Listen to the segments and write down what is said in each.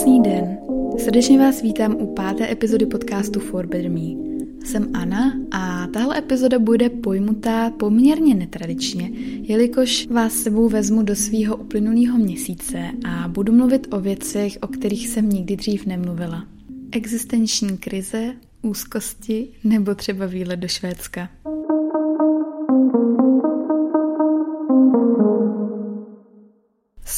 Krásný den. Srdečně vás vítám u páté epizody podcastu For Better Me. Jsem Anna a tahle epizoda bude pojmutá poměrně netradičně, jelikož vás sebou vezmu do svého uplynulého měsíce a budu mluvit o věcech, o kterých jsem nikdy dřív nemluvila. Existenční krize, úzkosti nebo třeba výlet do Švédska.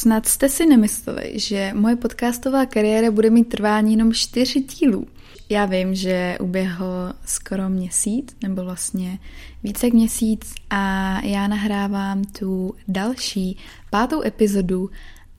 Snad jste si nemysleli, že moje podcastová kariéra bude mít trvání jenom čtyři dílů. Já vím, že uběhl skoro měsíc, nebo vlastně více jak měsíc a já nahrávám tu další, pátou epizodu,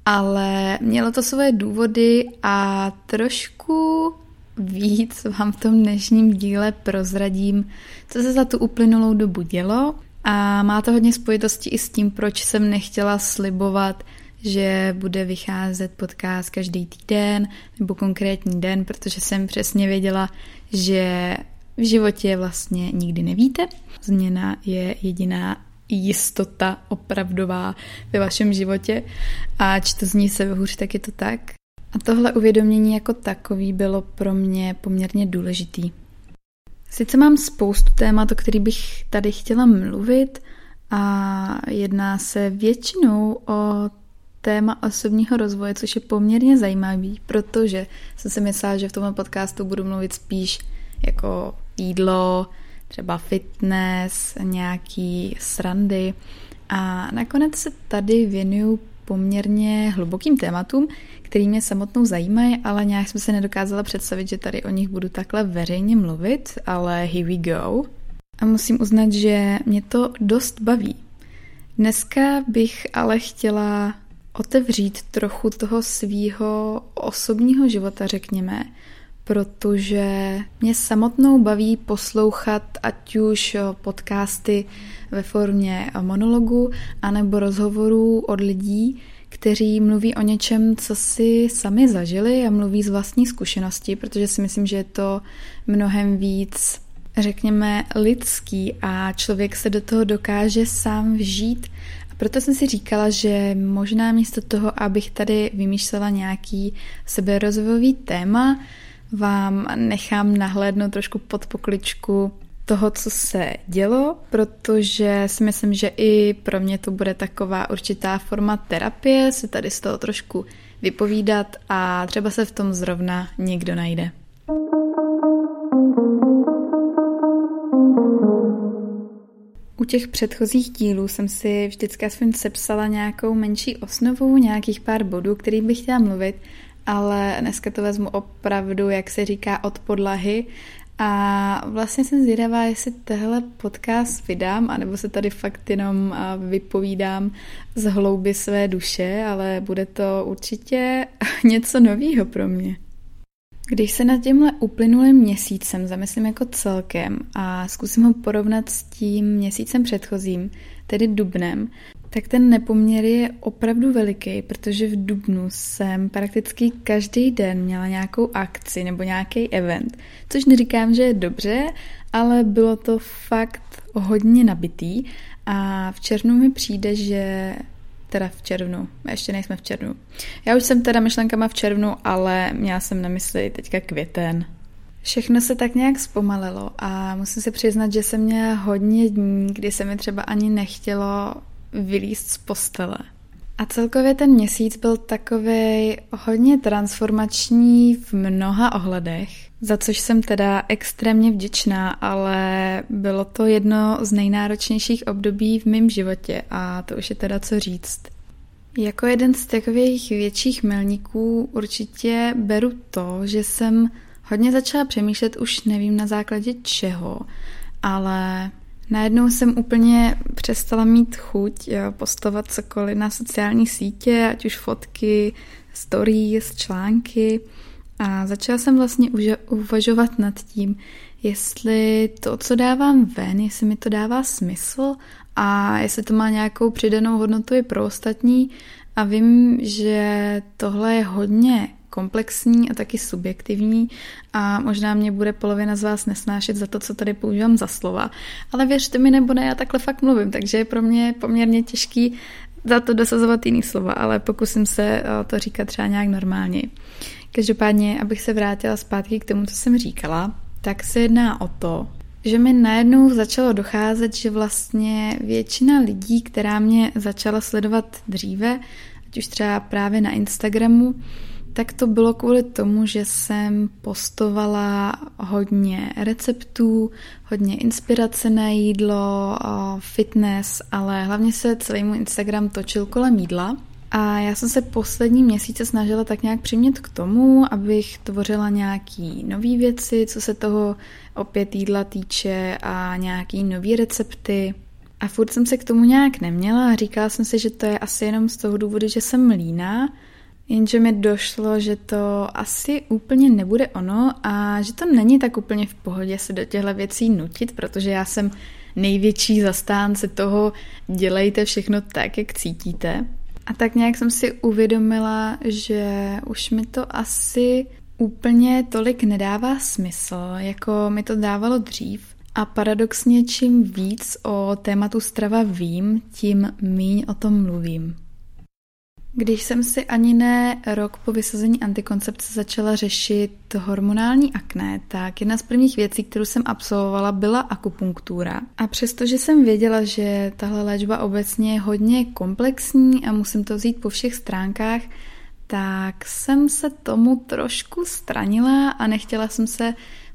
ale mělo to svoje důvody a trošku víc vám v tom dnešním díle prozradím, co se za tu uplynulou dobu dělo a má to hodně spojitosti i s tím, proč jsem nechtěla slibovat že bude vycházet podcast každý týden nebo konkrétní den, protože jsem přesně věděla, že v životě vlastně nikdy nevíte. Změna je jediná jistota opravdová ve vašem životě a či to zní se hůř, tak je to tak. A tohle uvědomění jako takový bylo pro mě poměrně důležitý. Sice mám spoustu témat, o kterých bych tady chtěla mluvit a jedná se většinou o téma osobního rozvoje, což je poměrně zajímavý, protože jsem si myslela, že v tomhle podcastu budu mluvit spíš jako jídlo, třeba fitness, nějaký srandy. A nakonec se tady věnuju poměrně hlubokým tématům, který mě samotnou zajímají, ale nějak jsem se nedokázala představit, že tady o nich budu takhle veřejně mluvit, ale here we go. A musím uznat, že mě to dost baví. Dneska bych ale chtěla otevřít trochu toho svýho osobního života, řekněme, protože mě samotnou baví poslouchat ať už podcasty ve formě monologu anebo rozhovorů od lidí, kteří mluví o něčem, co si sami zažili a mluví z vlastní zkušenosti, protože si myslím, že je to mnohem víc, řekněme, lidský a člověk se do toho dokáže sám vžít proto jsem si říkala, že možná místo toho, abych tady vymýšlela nějaký seberozvojový téma, vám nechám nahlédnout trošku pod pokličku toho, co se dělo, protože si myslím, že i pro mě to bude taková určitá forma terapie, se tady z toho trošku vypovídat a třeba se v tom zrovna někdo najde. U těch předchozích dílů jsem si vždycky aspoň sepsala nějakou menší osnovu, nějakých pár bodů, který bych chtěla mluvit, ale dneska to vezmu opravdu, jak se říká, od podlahy a vlastně jsem zvědavá, jestli tehle podcast vydám, anebo se tady fakt jenom vypovídám z hlouby své duše, ale bude to určitě něco novýho pro mě. Když se nad tímhle uplynulým měsícem zamyslím jako celkem a zkusím ho porovnat s tím měsícem předchozím, tedy dubnem, tak ten nepoměr je opravdu veliký, protože v Dubnu jsem prakticky každý den měla nějakou akci nebo nějaký event, což neříkám, že je dobře, ale bylo to fakt hodně nabitý a v červnu mi přijde, že teda v červnu, ještě nejsme v červnu. Já už jsem teda myšlenkama v červnu, ale měla jsem na mysli teďka květen. Všechno se tak nějak zpomalilo a musím se přiznat, že jsem měla hodně dní, kdy se mi třeba ani nechtělo vylíst z postele. A celkově ten měsíc byl takový hodně transformační v mnoha ohledech, za což jsem teda extrémně vděčná, ale bylo to jedno z nejnáročnějších období v mém životě a to už je teda co říct. Jako jeden z takových větších milníků určitě beru to, že jsem hodně začala přemýšlet už nevím na základě čeho, ale Najednou jsem úplně přestala mít chuť jo, postovat cokoliv na sociální sítě, ať už fotky, stories, články. A začala jsem vlastně uvažovat nad tím, jestli to, co dávám ven, jestli mi to dává smysl a jestli to má nějakou přidanou hodnotu i pro ostatní. A vím, že tohle je hodně komplexní a taky subjektivní a možná mě bude polovina z vás nesnášet za to, co tady používám za slova. Ale věřte mi nebo ne, já takhle fakt mluvím, takže je pro mě poměrně těžký za to dosazovat jiný slova, ale pokusím se eh, to říkat třeba nějak normálně. Každopádně, abych se vrátila zpátky k tomu, co jsem říkala, tak se jedná o to, že mi najednou začalo docházet, že vlastně většina lidí, která mě začala sledovat dříve, ať už třeba právě na Instagramu, tak to bylo kvůli tomu, že jsem postovala hodně receptů, hodně inspirace na jídlo, fitness, ale hlavně se celý můj Instagram točil kolem jídla. A já jsem se poslední měsíce snažila tak nějak přimět k tomu, abych tvořila nějaký nové věci, co se toho opět jídla týče a nějaký nové recepty. A furt jsem se k tomu nějak neměla a říkala jsem si, že to je asi jenom z toho důvodu, že jsem líná, jenže mi došlo, že to asi úplně nebude ono a že to není tak úplně v pohodě se do těchto věcí nutit, protože já jsem největší zastánce toho, dělejte všechno tak, jak cítíte. A tak nějak jsem si uvědomila, že už mi to asi úplně tolik nedává smysl, jako mi to dávalo dřív. A paradoxně čím víc o tématu strava vím, tím míň o tom mluvím. Když jsem si ani ne rok po vysazení antikoncepce začala řešit hormonální akné, tak jedna z prvních věcí, kterou jsem absolvovala, byla akupunktura. A přestože jsem věděla, že tahle léčba obecně je hodně komplexní a musím to vzít po všech stránkách, tak jsem se tomu trošku stranila a nechtěla jsem se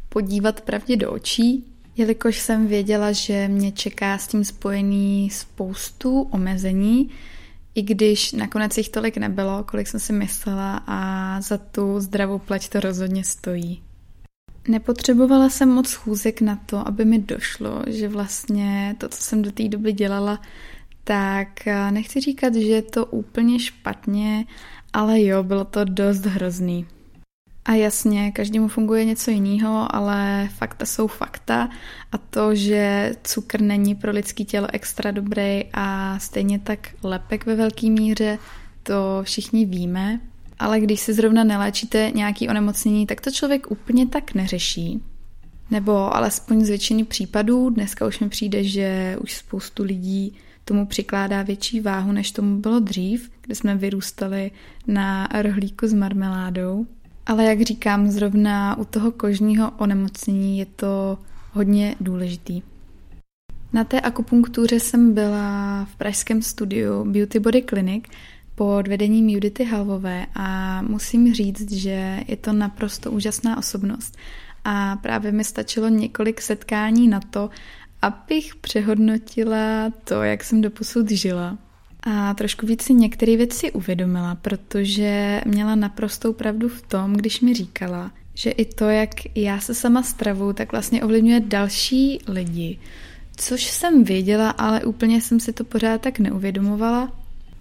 podívat pravdě do očí, jelikož jsem věděla, že mě čeká s tím spojený spoustu omezení, i když nakonec jich tolik nebylo, kolik jsem si myslela a za tu zdravou pleť to rozhodně stojí. Nepotřebovala jsem moc schůzek na to, aby mi došlo, že vlastně to, co jsem do té doby dělala, tak nechci říkat, že je to úplně špatně, ale jo, bylo to dost hrozný. A jasně, každému funguje něco jiného, ale fakta jsou fakta a to, že cukr není pro lidský tělo extra dobrý a stejně tak lepek ve velké míře, to všichni víme. Ale když si zrovna neléčíte nějaký onemocnění, tak to člověk úplně tak neřeší. Nebo alespoň z většiny případů, dneska už mi přijde, že už spoustu lidí tomu přikládá větší váhu, než tomu bylo dřív, kdy jsme vyrůstali na rohlíku s marmeládou. Ale jak říkám, zrovna u toho kožního onemocnění je to hodně důležitý. Na té akupunktuře jsem byla v pražském studiu Beauty Body Clinic pod vedením Judity Halvové a musím říct, že je to naprosto úžasná osobnost. A právě mi stačilo několik setkání na to, abych přehodnotila to, jak jsem doposud žila a trošku víc si některé věci uvědomila, protože měla naprostou pravdu v tom, když mi říkala, že i to, jak já se sama stravu, tak vlastně ovlivňuje další lidi. Což jsem věděla, ale úplně jsem si to pořád tak neuvědomovala,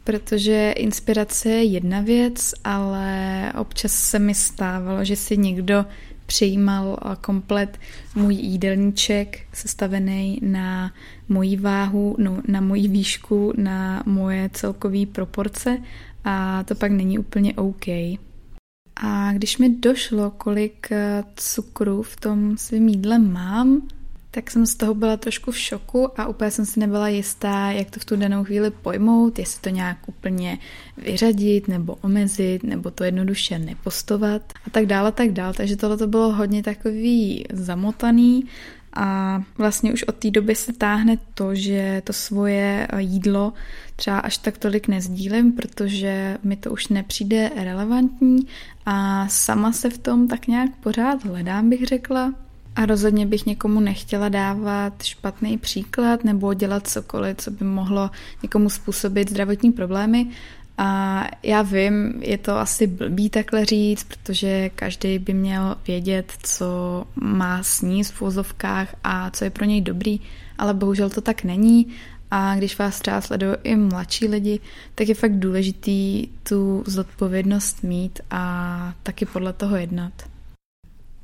protože inspirace je jedna věc, ale občas se mi stávalo, že si někdo přijímal komplet můj jídelníček sestavený na moji váhu, no, na moji výšku, na moje celkové proporce a to pak není úplně OK. A když mi došlo, kolik eh, cukru v tom svém jídle mám, tak jsem z toho byla trošku v šoku a úplně jsem si nebyla jistá, jak to v tu danou chvíli pojmout, jestli to nějak úplně vyřadit nebo omezit, nebo to jednoduše nepostovat a tak dále, tak dále. Takže tohle to bylo hodně takový zamotaný a vlastně už od té doby se táhne to, že to svoje jídlo třeba až tak tolik nezdílím, protože mi to už nepřijde relevantní a sama se v tom tak nějak pořád hledám, bych řekla. A rozhodně bych někomu nechtěla dávat špatný příklad nebo dělat cokoliv, co by mohlo někomu způsobit zdravotní problémy. A já vím, je to asi blbý takhle říct, protože každý by měl vědět, co má sníst v vozovkách a co je pro něj dobrý, ale bohužel to tak není. A když vás třeba sledují i mladší lidi, tak je fakt důležitý tu zodpovědnost mít a taky podle toho jednat.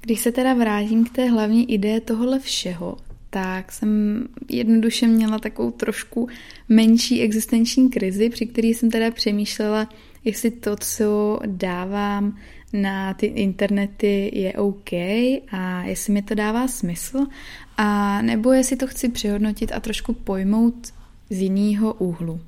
Když se teda vrátím k té hlavní ideje tohohle všeho, tak jsem jednoduše měla takovou trošku menší existenční krizi, při které jsem teda přemýšlela, jestli to, co dávám na ty internety, je OK a jestli mi to dává smysl, a nebo jestli to chci přehodnotit a trošku pojmout z jiného úhlu.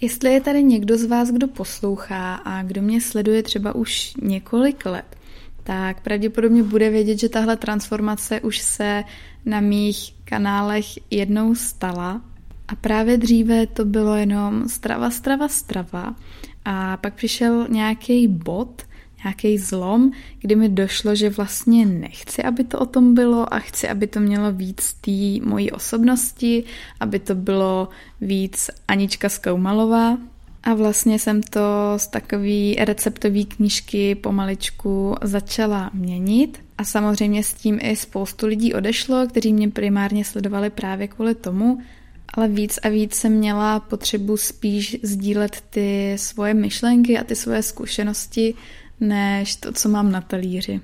Jestli je tady někdo z vás, kdo poslouchá a kdo mě sleduje třeba už několik let, tak pravděpodobně bude vědět, že tahle transformace už se na mých kanálech jednou stala. A právě dříve to bylo jenom strava, strava, strava. A pak přišel nějaký bod, nějaký zlom, kdy mi došlo, že vlastně nechci, aby to o tom bylo a chci, aby to mělo víc té mojí osobnosti, aby to bylo víc Anička Skoumalová. A vlastně jsem to z takové receptové knížky pomaličku začala měnit. A samozřejmě s tím i spoustu lidí odešlo, kteří mě primárně sledovali právě kvůli tomu, ale víc a víc jsem měla potřebu spíš sdílet ty svoje myšlenky a ty svoje zkušenosti, než to, co mám na talíři.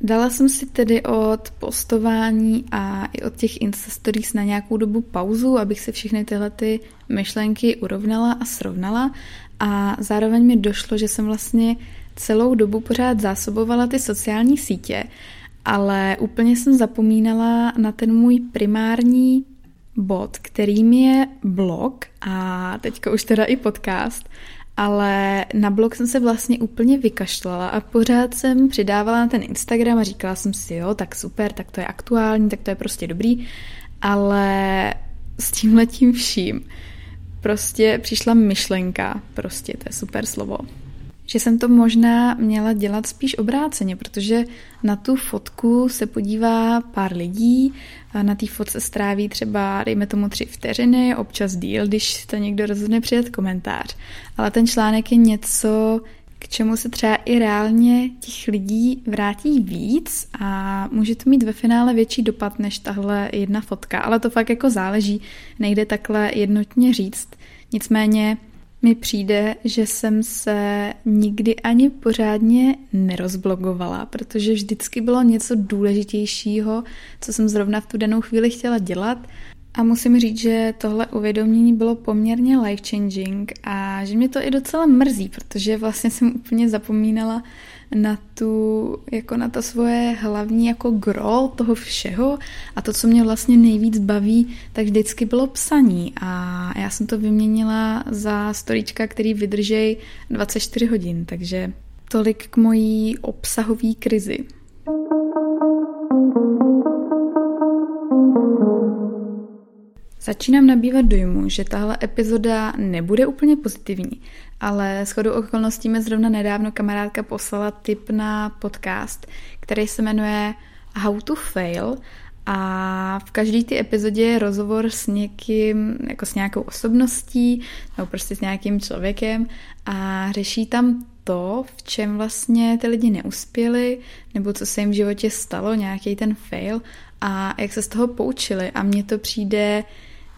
Dala jsem si tedy od postování a i od těch Insta Stories na nějakou dobu pauzu, abych se všechny tyhle ty myšlenky urovnala a srovnala. A zároveň mi došlo, že jsem vlastně celou dobu pořád zásobovala ty sociální sítě, ale úplně jsem zapomínala na ten můj primární bod, kterým je blog a teďka už teda i podcast ale na blog jsem se vlastně úplně vykašlala a pořád jsem přidávala na ten Instagram a říkala jsem si, jo, tak super, tak to je aktuální, tak to je prostě dobrý, ale s tím letím vším prostě přišla myšlenka, prostě to je super slovo, že jsem to možná měla dělat spíš obráceně, protože na tu fotku se podívá pár lidí, na té fotce stráví třeba, dejme tomu, tři vteřiny, občas díl, když to někdo rozhodne přijet komentář. Ale ten článek je něco, k čemu se třeba i reálně těch lidí vrátí víc a může to mít ve finále větší dopad než tahle jedna fotka, ale to fakt jako záleží, nejde takhle jednotně říct. Nicméně mi přijde, že jsem se nikdy ani pořádně nerozblogovala, protože vždycky bylo něco důležitějšího, co jsem zrovna v tu danou chvíli chtěla dělat. A musím říct, že tohle uvědomění bylo poměrně life-changing a že mě to i docela mrzí, protože vlastně jsem úplně zapomínala na tu, jako na to svoje hlavní jako gro toho všeho a to, co mě vlastně nejvíc baví, tak vždycky bylo psaní a já jsem to vyměnila za storička, který vydržej 24 hodin, takže tolik k mojí obsahové krizi. Začínám nabývat dojmu, že tahle epizoda nebude úplně pozitivní, ale shodou okolností mi zrovna nedávno kamarádka poslala tip na podcast, který se jmenuje How to Fail a v každé té epizodě je rozhovor s někým, jako s nějakou osobností nebo prostě s nějakým člověkem a řeší tam to, v čem vlastně ty lidi neuspěli, nebo co se jim v životě stalo, nějaký ten fail a jak se z toho poučili. A mně to přijde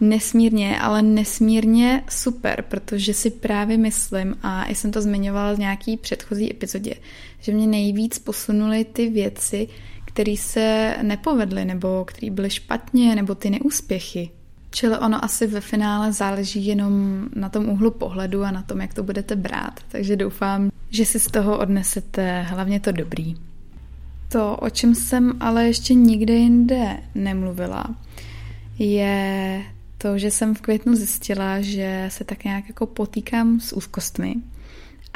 nesmírně, ale nesmírně super, protože si právě myslím, a já jsem to zmiňovala v nějaký předchozí epizodě, že mě nejvíc posunuly ty věci, které se nepovedly, nebo které byly špatně, nebo ty neúspěchy. Čili ono asi ve finále záleží jenom na tom úhlu pohledu a na tom, jak to budete brát. Takže doufám, že si z toho odnesete hlavně to dobrý. To, o čem jsem ale ještě nikde jinde nemluvila, je to, že jsem v květnu zjistila, že se tak nějak jako potýkám s úzkostmi.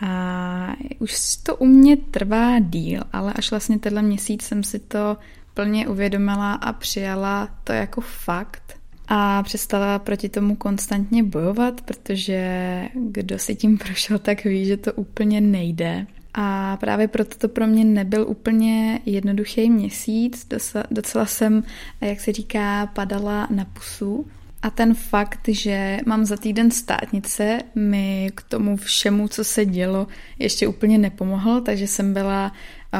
A už to u mě trvá díl, ale až vlastně tenhle měsíc jsem si to plně uvědomila a přijala to jako fakt a přestala proti tomu konstantně bojovat, protože kdo si tím prošel, tak ví, že to úplně nejde. A právě proto to pro mě nebyl úplně jednoduchý měsíc. Docela, jsem, jak se říká, padala na pusu. A ten fakt, že mám za týden státnice, mi k tomu všemu, co se dělo, ještě úplně nepomohl, takže jsem byla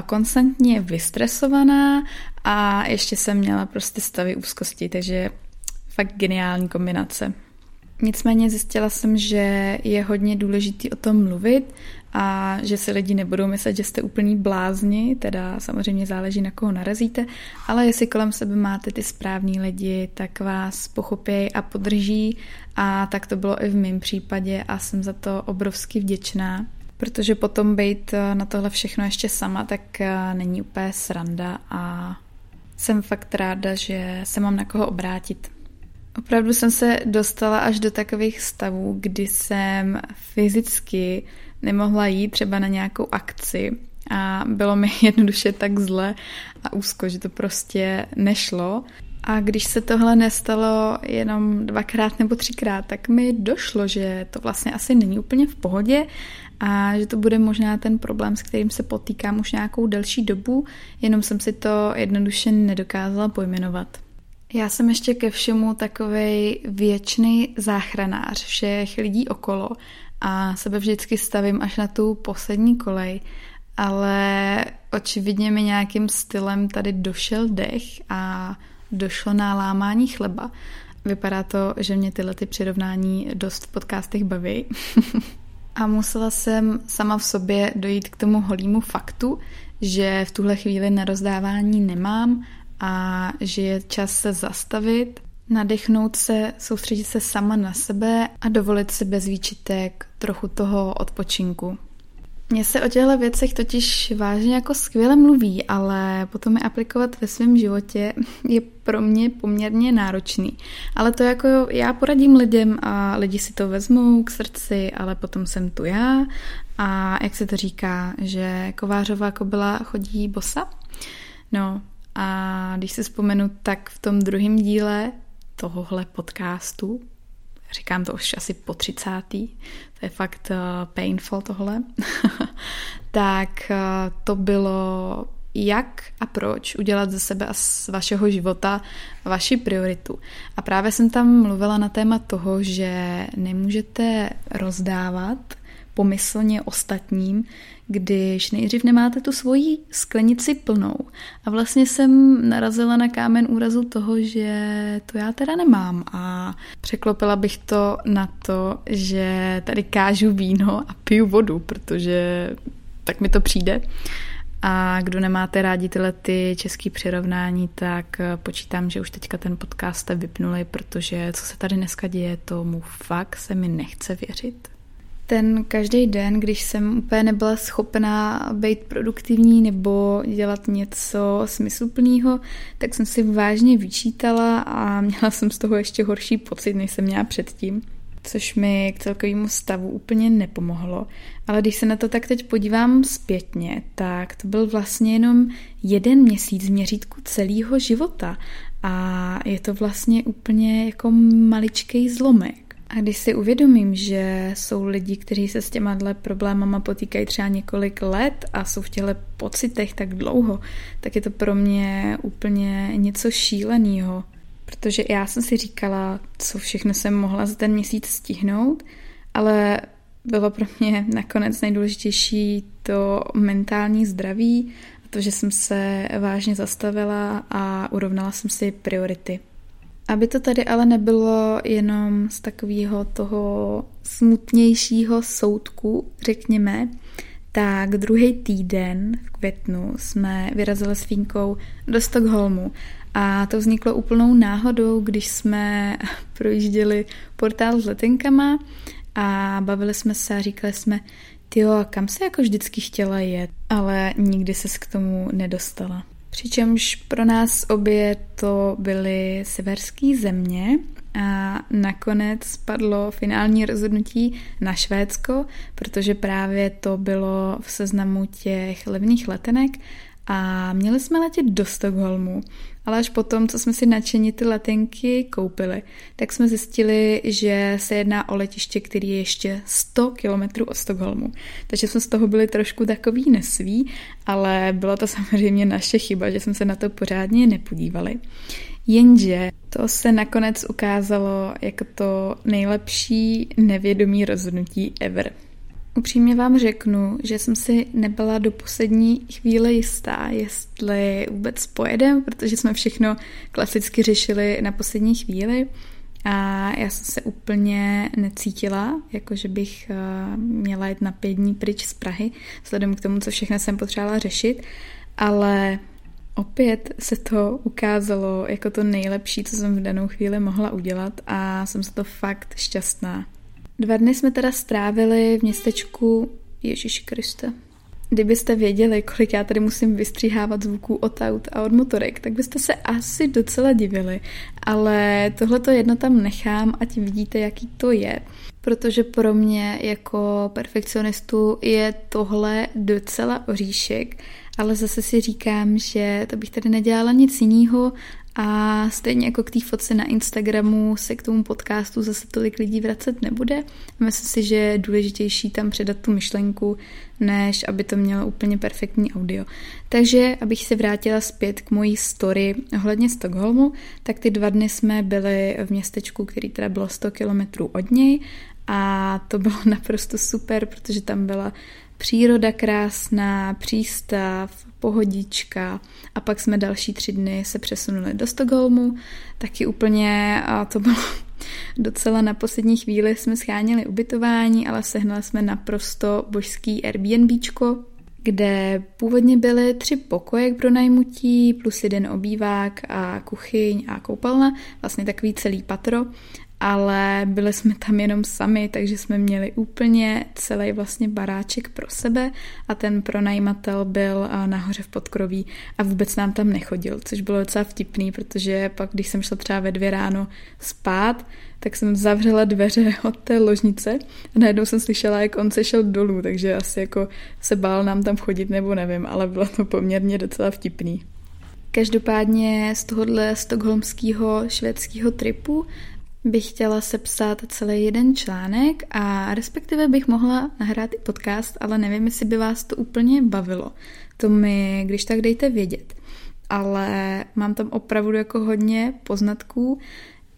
konstantně vystresovaná a ještě jsem měla prostě stavy úzkosti, takže fakt geniální kombinace. Nicméně zjistila jsem, že je hodně důležitý o tom mluvit a že si lidi nebudou myslet, že jste úplný blázni, teda samozřejmě záleží na koho narazíte, ale jestli kolem sebe máte ty správní lidi, tak vás pochopí a podrží a tak to bylo i v mém případě a jsem za to obrovsky vděčná, protože potom být na tohle všechno ještě sama, tak eh, není úplně sranda a jsem fakt ráda, že se mám na koho obrátit. Opravdu jsem se dostala až do takových stavů, kdy jsem fyzicky nemohla jít třeba na nějakou akci a bylo mi jednoduše tak zle a úzko, že to prostě nešlo. A když se tohle nestalo jenom dvakrát nebo třikrát, tak mi došlo, že to vlastně asi není úplně v pohodě a že to bude možná ten problém, s kterým se potýkám už nějakou delší dobu, jenom jsem si to jednoduše nedokázala pojmenovat. Já jsem ještě ke všemu takový věčný záchranář všech lidí okolo a sebe vždycky stavím až na tu poslední kolej, ale očividně mi nějakým stylem tady došel dech a došlo na lámání chleba. Vypadá to, že mě tyhle ty přirovnání dost v podcastech baví. a musela jsem sama v sobě dojít k tomu holímu faktu, že v tuhle chvíli na rozdávání nemám a že je čas se zastavit, nadechnout se, soustředit se sama na sebe a dovolit si bez výčitek trochu toho odpočinku. Mně se o těchto věcech totiž vážně jako skvěle mluví, ale potom je aplikovat ve svém životě je pro mě poměrně náročný. Ale to jako já poradím lidem a lidi si to vezmou k srdci, ale potom jsem tu já a jak se to říká, že kovářová kobila chodí bosa? No a když si vzpomenu, tak v tom druhém díle tohohle podcastu říkám to už asi po třicátý, to je fakt uh, painful tohle, tak uh, to bylo jak a proč udělat ze sebe a z vašeho života vaši prioritu. A právě jsem tam mluvila na téma toho, že nemůžete rozdávat pomyslně ostatním, když nejdřív nemáte tu svoji sklenici plnou. A vlastně jsem narazila na kámen úrazu toho, že to já teda nemám a překlopila bych to na to, že tady kážu víno a piju vodu, protože tak mi to přijde. A kdo nemáte rádi tyhle ty český přirovnání, tak počítám, že už teďka ten podcast jste vypnuli, protože co se tady dneska děje, tomu fakt se mi nechce věřit ten každý den, když jsem úplně nebyla schopná být produktivní nebo dělat něco smysluplného, tak jsem si vážně vyčítala a měla jsem z toho ještě horší pocit, než jsem měla předtím což mi k celkovému stavu úplně nepomohlo. Ale když se na to tak teď podívám zpětně, tak to byl vlastně jenom jeden měsíc v měřítku celého života. A je to vlastně úplně jako maličkej zlomek. A když si uvědomím, že jsou lidi, kteří se s těma problémama potýkají třeba několik let a jsou v těchto pocitech tak dlouho, tak je to pro mě úplně něco šíleného. Protože já jsem si říkala, co všechno jsem mohla za ten měsíc stihnout, ale bylo pro mě nakonec nejdůležitější to mentální zdraví a to, že jsem se vážně zastavila a urovnala jsem si priority. Aby to tady ale nebylo jenom z takového toho smutnějšího soudku, řekněme, tak druhý týden v květnu jsme vyrazili s Fínkou do Stockholmu a to vzniklo úplnou náhodou, když jsme projížděli portál s letenkama a bavili jsme se a říkali jsme, tyjo, kam se jako vždycky chtěla jet, ale nikdy se k tomu nedostala. Přičemž pro nás obě to byly severské země a nakonec padlo finální rozhodnutí na Švédsko, protože právě to bylo v seznamu těch levných letenek a měli jsme letět do Stockholmu, ale až potom, co jsme si nadšení ty letenky koupili, tak jsme zjistili, že se jedná o letiště, který je ještě 100 kilometrů od Stockholmu. Takže jsme z toho byli trošku takový nesví, ale bylo to samozřejmě naše chyba, že jsme se na to pořádně nepodívali. Jenže to se nakonec ukázalo jako to nejlepší nevědomí rozhodnutí ever. Upřímně vám řeknu, že jsem si nebyla do poslední chvíle jistá, jestli vůbec pojedem, protože jsme všechno klasicky řešili na poslední chvíli a já jsem se úplně necítila, jako že bych eh, měla jít na pět dní pryč z Prahy, vzhledem k tomu, co všechno jsem potřebovala řešit, ale opět se to ukázalo jako to nejlepší, co jsem v danou chvíli mohla udělat a jsem za to fakt šťastná. Dva dny jsme teda strávili v městečku Ježíš Krista. Kdybyste věděli, kolik já tady musím vystříhávat zvuků od aut a od motorek, tak byste se asi docela divili. Ale tohle to jedno tam nechám, ať vidíte, jaký to je. protože pro mě jako perfekcionistu je tohle docela oříšek, ale zase si říkám, že to bych tady nedělala nic jiného a stejně jako k té fotce na Instagramu se k tomu podcastu zase tolik lidí vracet nebude. Myslím si, že je důležitější tam předat tu myšlenku, než aby to mělo úplně perfektní audio. Takže, abych se vrátila zpět k mojí story ohledně Stockholmu, tak ty dva dny jsme byli v městečku, který teda bylo 100 kilometrů od něj a to bylo naprosto super, protože tam byla příroda krásná, přístav, pohodička. A pak jsme další tři dny se přesunuli do Stockholmu, taky úplně a to bylo docela na poslední chvíli jsme scháněli ubytování, ale sehnali jsme naprosto božský Airbnbčko, kde původně byly tři pokoje pro najmutí, plus jeden obývák a kuchyň a koupelna, vlastně takový celý patro ale byli jsme tam jenom sami, takže jsme měli úplně celý vlastně baráček pro sebe a ten pronajímatel byl nahoře v podkroví a vůbec nám tam nechodil, což bylo docela vtipný, protože pak, když jsem šla třeba ve dvě ráno spát, tak jsem zavřela dveře od té ložnice a najednou jsem slyšela, jak on se šel dolů, takže asi jako se bál nám tam chodit nebo nevím, ale bylo to poměrně docela vtipný. Každopádně z tohohle stokholmského švédského tripu bych chtěla sepsat celý jeden článek a respektive bych mohla nahrát i podcast, ale nevím, jestli by vás to úplně bavilo. To mi, když tak dejte vědět. Ale mám tam opravdu jako hodně poznatků,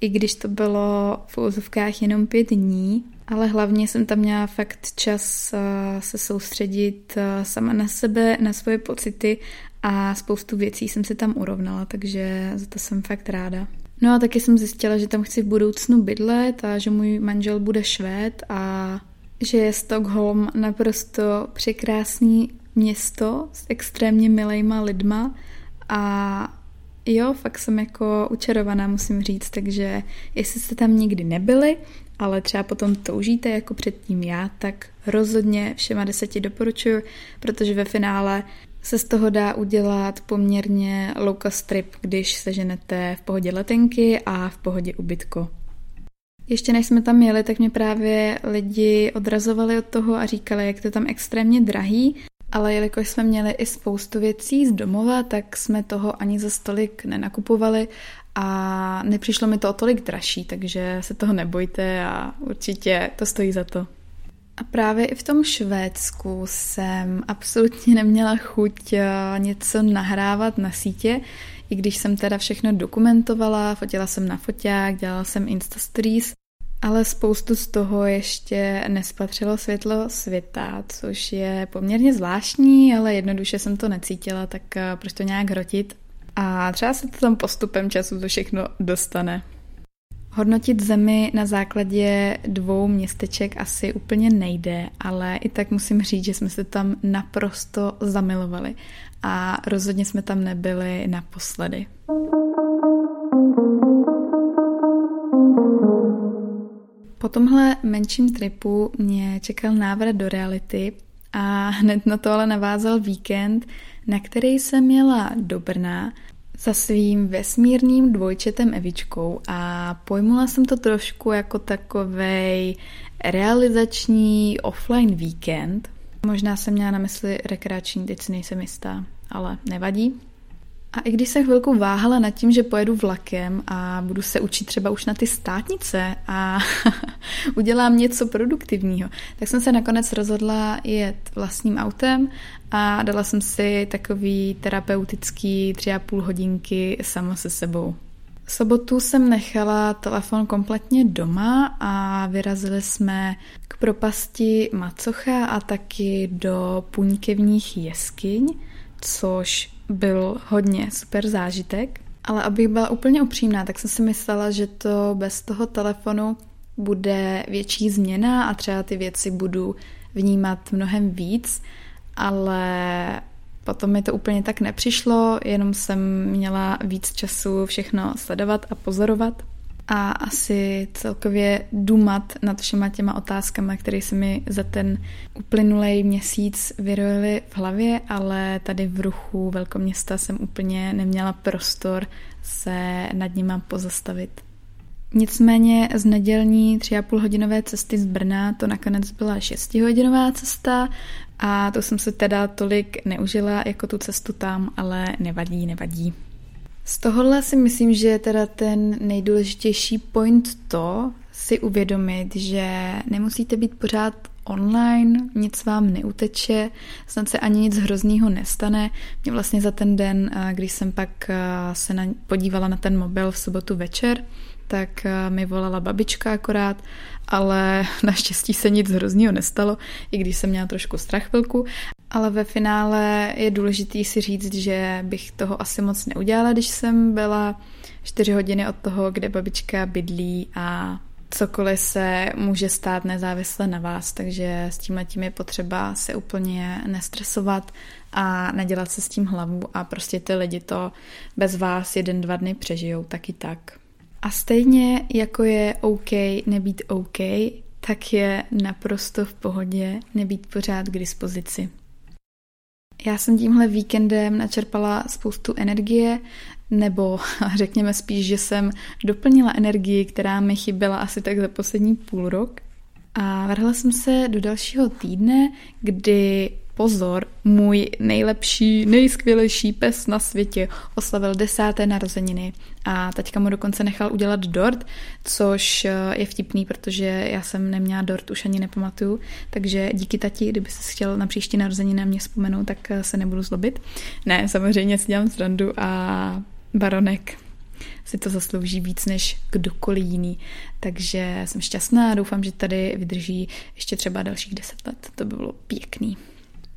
i když to bylo v úzovkách jenom pět dní, ale hlavně jsem tam měla fakt čas eh, se soustředit eh, sama na sebe, na svoje pocity a spoustu věcí jsem si tam urovnala, takže za to jsem fakt ráda. No a taky jsem zjistila, že tam chci v budoucnu bydlet a že můj manžel bude švéd a že je Stockholm naprosto překrásný město s extrémně milejma lidma. A jo, fakt jsem jako učarovaná, musím říct, takže jestli jste tam nikdy nebyli, ale třeba potom toužíte jako předtím já, tak rozhodně všema deseti doporučuji, protože ve finále se z toho dá udělat poměrně low cost trip, když seženete v pohodě letenky a v pohodě ubytko. Ještě než jsme tam jeli, tak mě právě lidi odrazovali od toho a říkali, jak to tam extrémně drahý, ale jelikož jsme měli i spoustu věcí z domova, tak jsme toho ani za stolik nenakupovali a nepřišlo mi to o tolik dražší, takže se toho nebojte a určitě to stojí za to. A právě i v tom Švédsku jsem absolutně neměla chuť eh, něco nahrávat na sítě, i když jsem teda všechno dokumentovala, fotila jsem na foťák, dělala jsem Insta Stories, ale spoustu z toho ještě nespatřilo světlo světa, což je poměrně zvláštní, ale jednoduše jsem to necítila, tak eh, proč to nějak hrotit. A třeba se to tam postupem času to všechno dostane. Hodnotit zemi na základě dvou městeček asi úplně nejde, ale i tak musím říct, že jsme se tam naprosto zamilovali a rozhodně jsme tam nebyli naposledy. Po tomhle menším tripu mě čekal návrat do reality a hned na to ale navázal víkend, na který jsem měla do Brna za svým vesmírným dvojčetem Evičkou a pojmula jsem to trošku jako takovej realizační offline víkend. Možná jsem měla na mysli rekreační, teď si nejsem jistá, ale nevadí. A i když jsem chvilku váhala nad tím, že pojedu vlakem a budu se učit třeba už na ty státnice a udělám něco produktivního, tak jsem se nakonec rozhodla jet vlastním autem a dala jsem si takový terapeutický tři a půl hodinky sama se sebou. V sobotu jsem nechala telefon kompletně doma a vyrazili jsme k propasti Macocha a taky do puňkevních jeskyň, což byl hodně super zážitek. Ale abych byla úplně upřímná, tak jsem si myslela, že to bez toho telefonu bude větší změna a třeba ty věci budu vnímat mnohem víc, ale potom mi to úplně tak nepřišlo, jenom jsem měla víc času všechno sledovat a pozorovat a asi celkově dumat nad všema těma otázkami, které se mi za ten uplynulý měsíc vyrojily v hlavě, ale tady v ruchu velkoměsta jsem úplně neměla prostor se nad nima pozastavit. Nicméně z nedělní tři a půl hodinové cesty z Brna to nakonec byla šestihodinová cesta a to jsem se teda tolik neužila jako tu cestu tam, ale nevadí, nevadí. Z tohohle si myslím, že je teda ten nejdůležitější point to si uvědomit, že nemusíte být pořád online, nic vám neuteče, snad se ani nic hroznýho nestane. Mě vlastně za ten den, když jsem pak se na, podívala na ten mobil v sobotu večer, tak mi volala babička akorát, ale naštěstí se nic hroznýho nestalo, i když jsem měla trošku strach chvilku. Ale ve finále je důležitý si říct, že bych toho asi moc neudělala, když jsem byla čtyři hodiny od toho, kde babička bydlí a cokoliv se může stát nezávisle na vás, takže s tím letím je potřeba se úplně nestresovat a nedělat se s tím hlavu a prostě ty lidi to bez vás jeden, dva dny přežijou taky tak. A stejně jako je OK nebýt OK, tak je naprosto v pohodě nebýt pořád k dispozici. Já jsem tímhle víkendem načerpala spoustu energie, nebo řekněme spíš, že jsem doplnila energii, která mi chyběla asi tak za poslední půl rok. A vrhla jsem se do dalšího týdne, kdy pozor, můj nejlepší, nejskvělejší pes na světě oslavil desáté narozeniny a teďka mu dokonce nechal udělat dort, což eh, je vtipný, protože já jsem neměla dort, už ani nepamatuju, takže díky tati, kdyby se chtěl na příští narozeniny na mě vzpomenout, tak eh, se nebudu zlobit. Ne, samozřejmě si dělám srandu a baronek si to zaslouží víc než kdokoliv jiný. Takže jsem šťastná a doufám, že tady vydrží ještě třeba dalších deset let. To by bylo pěkný.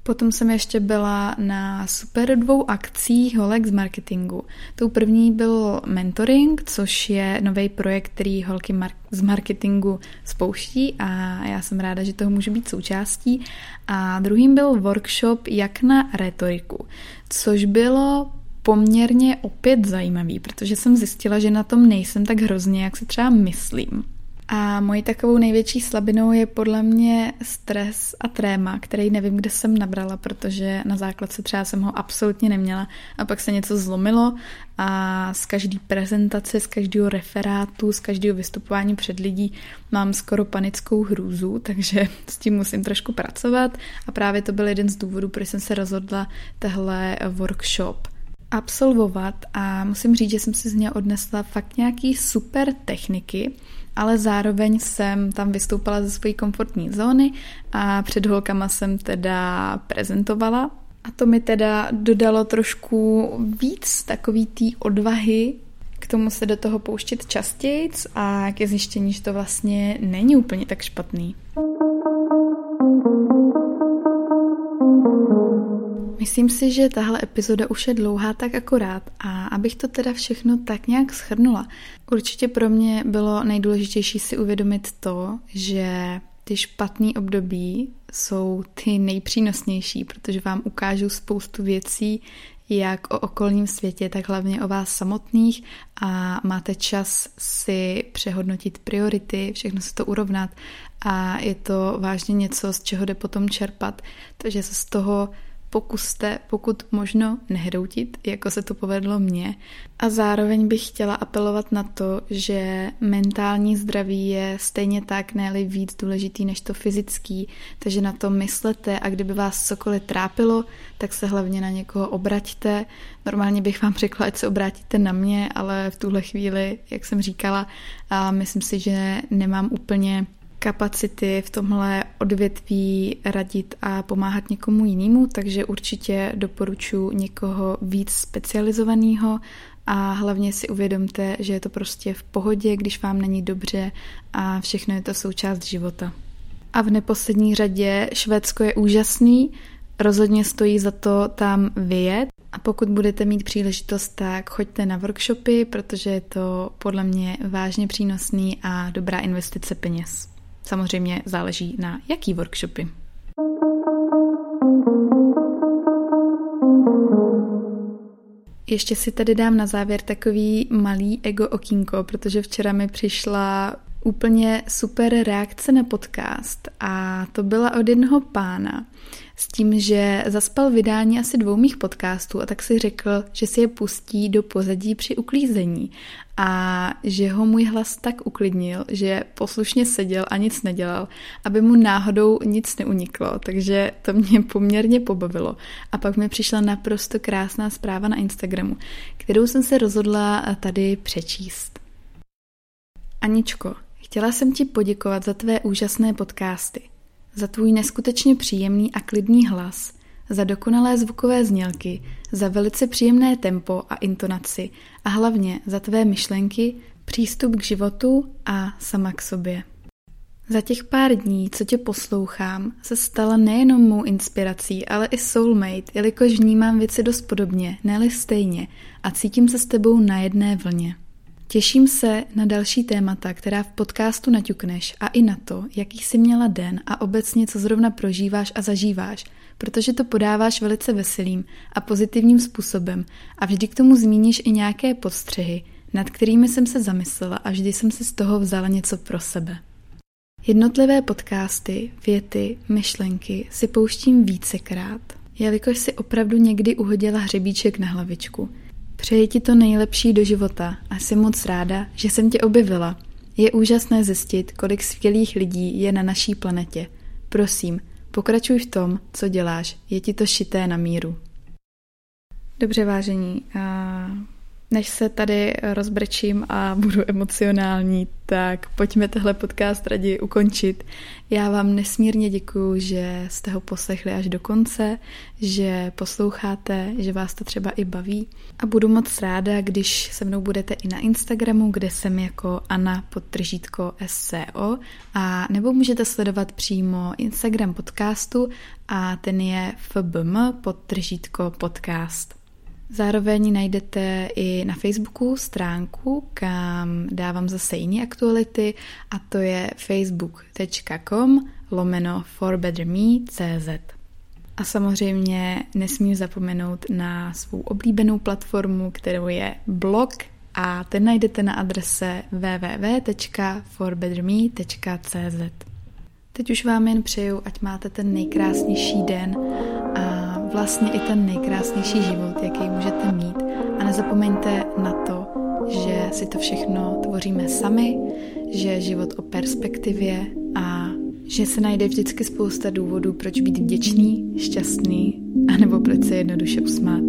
Potom jsem ještě byla na super dvou akcích holek z marketingu. Tou první byl mentoring, což je nový projekt, který holky z marketingu spouští a já jsem ráda, že toho může být součástí. A druhým byl workshop jak na retoriku, což bylo poměrně opět zajímavý, protože jsem zjistila, že na tom nejsem tak hrozně, jak se třeba myslím. A mojí takovou největší slabinou je podle mě stres a tréma, který nevím, kde jsem nabrala, protože na základce třeba jsem ho absolutně neměla. A pak se něco zlomilo a z každé prezentace, z každého referátu, z každého vystupování před lidí mám skoro panickou hrůzu, takže s tím musím trošku pracovat. A právě to byl jeden z důvodů, proč jsem se rozhodla tehle workshop absolvovat a musím říct, že jsem si z něj odnesla fakt nějaký super techniky, ale zároveň jsem tam vystoupala ze své komfortní zóny a před holkama jsem teda prezentovala. A to mi teda dodalo trošku víc takový té odvahy k tomu se do toho pouštět častěji a ke zjištění, že to vlastně není úplně tak špatný. Myslím si, že tahle epizoda už je dlouhá tak akorát a abych to teda všechno tak nějak schrnula. Určitě pro mě bylo nejdůležitější si uvědomit to, že ty špatné období jsou ty nejpřínosnější, protože vám ukážou spoustu věcí, jak o okolním světě, tak hlavně o vás samotných a máte čas si přehodnotit priority, všechno se to urovnat a je to vážně něco, z čeho jde potom čerpat, takže se z toho pokuste, pokud možno, nehroutit, jako se to povedlo mně. A zároveň bych chtěla apelovat na to, že mentální zdraví je stejně tak ne víc důležitý než to fyzický, takže na to myslete a kdyby vás cokoliv trápilo, tak se hlavně na někoho obraťte. Normálně bych vám řekla, ať se obrátíte na mě, ale v tuhle chvíli, jak jsem říkala, a myslím si, že nemám úplně kapacity v tomhle odvětví radit a pomáhat někomu jinému, takže určitě doporučuji někoho víc specializovaného a hlavně si uvědomte, že je to prostě v pohodě, když vám není dobře a všechno je to součást života. A v neposlední řadě Švédsko je úžasný, rozhodně stojí za to tam vyjet a pokud budete mít příležitost, tak choďte na workshopy, protože je to podle mě vážně přínosný a dobrá investice peněz. Samozřejmě záleží na jaký workshopy. Ještě si tady dám na závěr takový malý ego okínko, protože včera mi přišla úplně super reakce na podcast a to byla od jednoho pána, s tím, že zaspal vydání asi dvou mých podcastů a tak si řekl, že si je pustí do pozadí při uklízení a že ho můj hlas tak uklidnil, že poslušně seděl a nic nedělal, aby mu náhodou nic neuniklo, takže to mě poměrně pobavilo. A pak mi přišla naprosto krásná zpráva na Instagramu, kterou jsem se rozhodla tady přečíst. Aničko, chtěla jsem ti poděkovat za tvé úžasné podcasty, za tvůj neskutečně příjemný a klidný hlas, za dokonalé zvukové znělky, za velice příjemné tempo a intonaci a hlavně za tvé myšlenky, přístup k životu a sama k sobě. Za těch pár dní, co tě poslouchám, se stala nejenom mou inspirací, ale i soulmate, jelikož vnímám věci dost podobně, ne stejně a cítím se s tebou na jedné vlně. Těším se na další témata, která v podcastu naťukneš a i na to, jaký jsi měla den a obecně, co zrovna prožíváš a zažíváš, protože to podáváš velice veselým a pozitivním způsobem a vždy k tomu zmíníš i nějaké podstřehy, nad kterými jsem se zamyslela a vždy jsem si z toho vzala něco pro sebe. Jednotlivé podcasty, věty, myšlenky si pouštím vícekrát, jelikož si opravdu někdy uhodila hřebíček na hlavičku – Přeji ti to nejlepší do života a jsem moc ráda, že jsem tě objevila. Je úžasné zjistit, kolik skvělých lidí je na naší planetě. Prosím, pokračuj v tom, co děláš. Je ti to šité na míru. Dobře, vážení. Než se tady rozbrečím a budu emocionální, tak pojďme tehle podcast raději ukončit. Já vám nesmírně děkuju, že jste ho poslechli až do konce, že posloucháte, že vás to třeba i baví. A budu moc ráda, když se mnou budete i na Instagramu, kde jsem jako Anna podtržítko SCO, a nebo můžete sledovat přímo Instagram podcastu a ten je FBM podtržítko podcast. Zároveň najdete i na Facebooku stránku, kam dávám zase jiné aktuality a to je facebook.com lomeno forbetterme.cz A samozřejmě nesmím zapomenout na svou oblíbenou platformu, kterou je blog a ten najdete na adrese www.forbetterme.cz Teď už vám jen přeju, ať máte ten nejkrásnější den vlastně i ten nejkrásnější život, jaký můžete mít. A nezapomeňte na to, že si to všechno tvoříme sami, že je život o perspektivě a že se najde vždycky spousta důvodů, proč být vděčný, šťastný, anebo proč se jednoduše usmát.